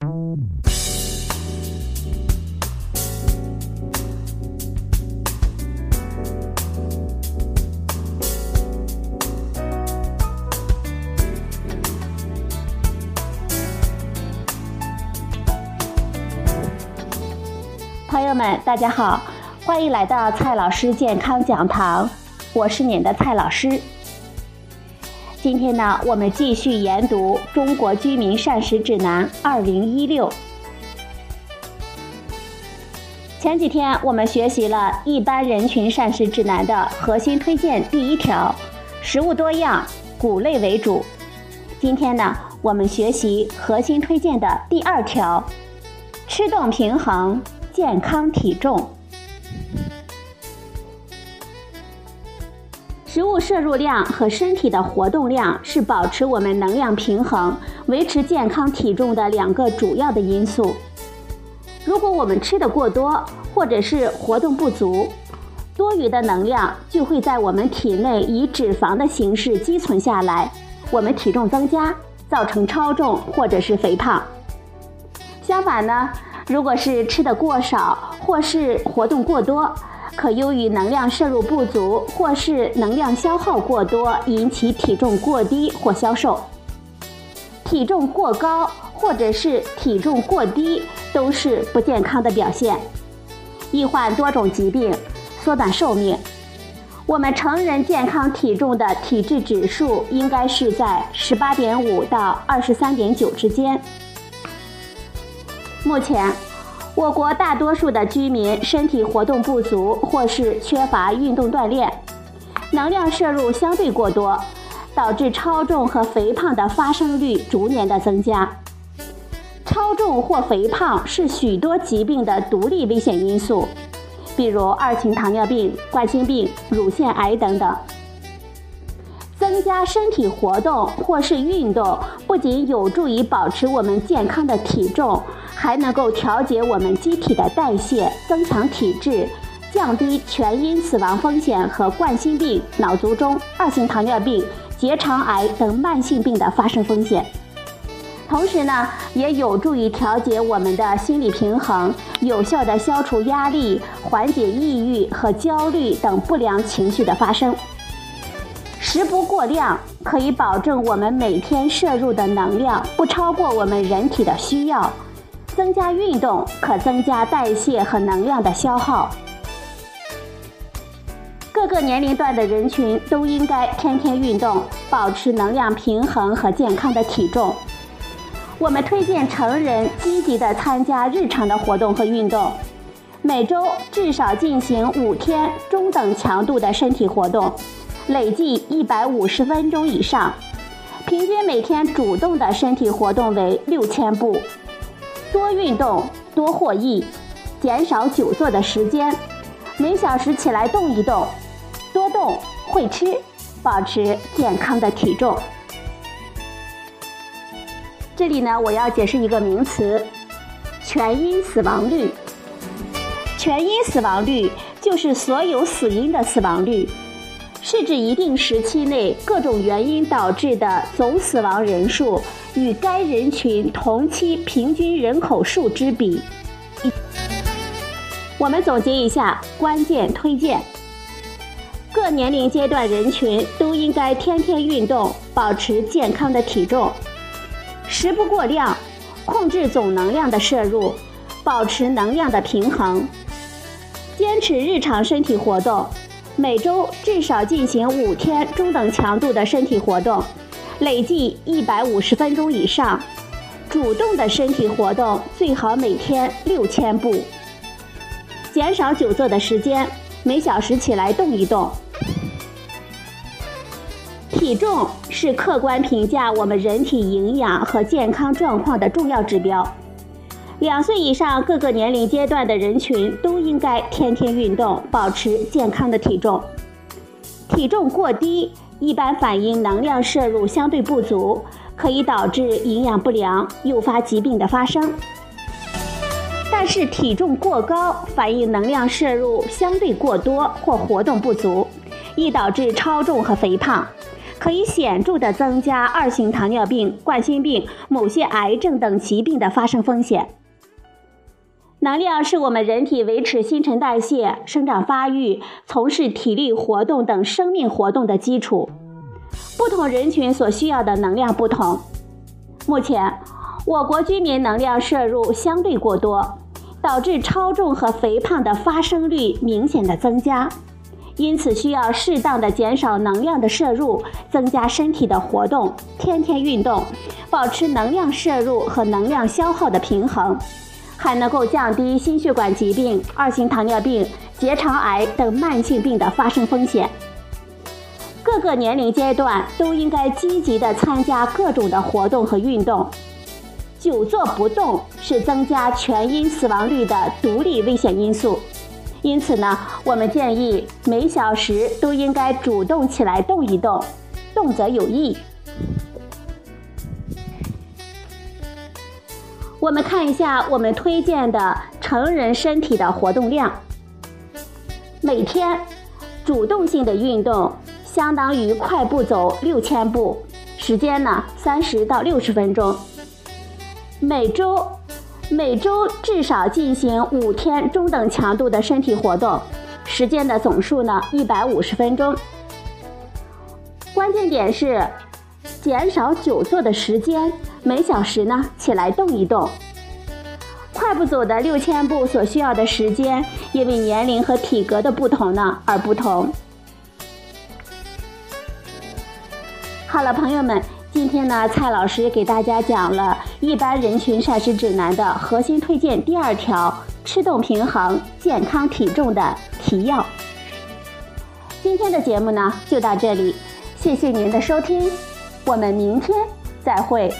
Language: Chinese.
朋友们，大家好，欢迎来到蔡老师健康讲堂，我是您的蔡老师。今天呢，我们继续研读《中国居民膳食指南（二零一六）》。前几天我们学习了一般人群膳食指南的核心推荐第一条：食物多样，谷类为主。今天呢，我们学习核心推荐的第二条：吃动平衡。健康体重，食物摄入量和身体的活动量是保持我们能量平衡、维持健康体重的两个主要的因素。如果我们吃的过多，或者是活动不足，多余的能量就会在我们体内以脂肪的形式积存下来，我们体重增加，造成超重或者是肥胖。相反呢？如果是吃的过少，或是活动过多，可由于能量摄入不足，或是能量消耗过多，引起体重过低或消瘦。体重过高或者是体重过低都是不健康的表现，易患多种疾病，缩短寿命。我们成人健康体重的体质指数应该是在十八点五到二十三点九之间。目前，我国大多数的居民身体活动不足，或是缺乏运动锻炼，能量摄入相对过多，导致超重和肥胖的发生率逐年的增加。超重或肥胖是许多疾病的独立危险因素，比如二型糖尿病、冠心病、乳腺癌等等。增加身体活动或是运动，不仅有助于保持我们健康的体重，还能够调节我们机体的代谢，增强体质，降低全因死亡风险和冠心病、脑卒中、二型糖尿病、结肠癌等慢性病的发生风险。同时呢，也有助于调节我们的心理平衡，有效的消除压力，缓解抑郁和焦虑等不良情绪的发生。食不过量，可以保证我们每天摄入的能量不超过我们人体的需要。增加运动，可增加代谢和能量的消耗。各个年龄段的人群都应该天天运动，保持能量平衡和健康的体重。我们推荐成人积极的参加日常的活动和运动，每周至少进行五天中等强度的身体活动。累计一百五十分钟以上，平均每天主动的身体活动为六千步。多运动多获益，减少久坐的时间，每小时起来动一动，多动会吃，保持健康的体重。这里呢，我要解释一个名词：全因死亡率。全因死亡率就是所有死因的死亡率。是指一定时期内各种原因导致的总死亡人数与该人群同期平均人口数之比。我们总结一下关键推荐：各年龄阶段人群都应该天天运动，保持健康的体重；食不过量，控制总能量的摄入，保持能量的平衡；坚持日常身体活动。每周至少进行五天中等强度的身体活动，累计一百五十分钟以上。主动的身体活动最好每天六千步。减少久坐的时间，每小时起来动一动。体重是客观评价我们人体营养和健康状况的重要指标。两岁以上各个年龄阶段的人群都应该天天运动，保持健康的体重。体重过低一般反映能量摄入相对不足，可以导致营养不良，诱发疾病的发生。但是体重过高反映能量摄入相对过多或活动不足，易导致超重和肥胖，可以显著的增加二型糖尿病、冠心病、某些癌症等疾病的发生风险。能量是我们人体维持新陈代谢、生长发育、从事体力活动等生命活动的基础。不同人群所需要的能量不同。目前，我国居民能量摄入相对过多，导致超重和肥胖的发生率明显的增加。因此，需要适当的减少能量的摄入，增加身体的活动，天天运动，保持能量摄入和能量消耗的平衡。还能够降低心血管疾病、二型糖尿病、结肠癌等慢性病的发生风险。各个年龄阶段都应该积极的参加各种的活动和运动。久坐不动是增加全因死亡率的独立危险因素，因此呢，我们建议每小时都应该主动起来动一动，动则有益。我们看一下我们推荐的成人身体的活动量。每天主动性的运动相当于快步走六千步，时间呢三十到六十分钟。每周每周至少进行五天中等强度的身体活动，时间的总数呢一百五十分钟。关键点是。减少久坐的时间，每小时呢起来动一动。快步走的六千步所需要的时间，因为年龄和体格的不同呢而不同。好了，朋友们，今天呢蔡老师给大家讲了一般人群膳食指南的核心推荐第二条：吃动平衡健康体重的提要。今天的节目呢就到这里，谢谢您的收听。我们明天再会。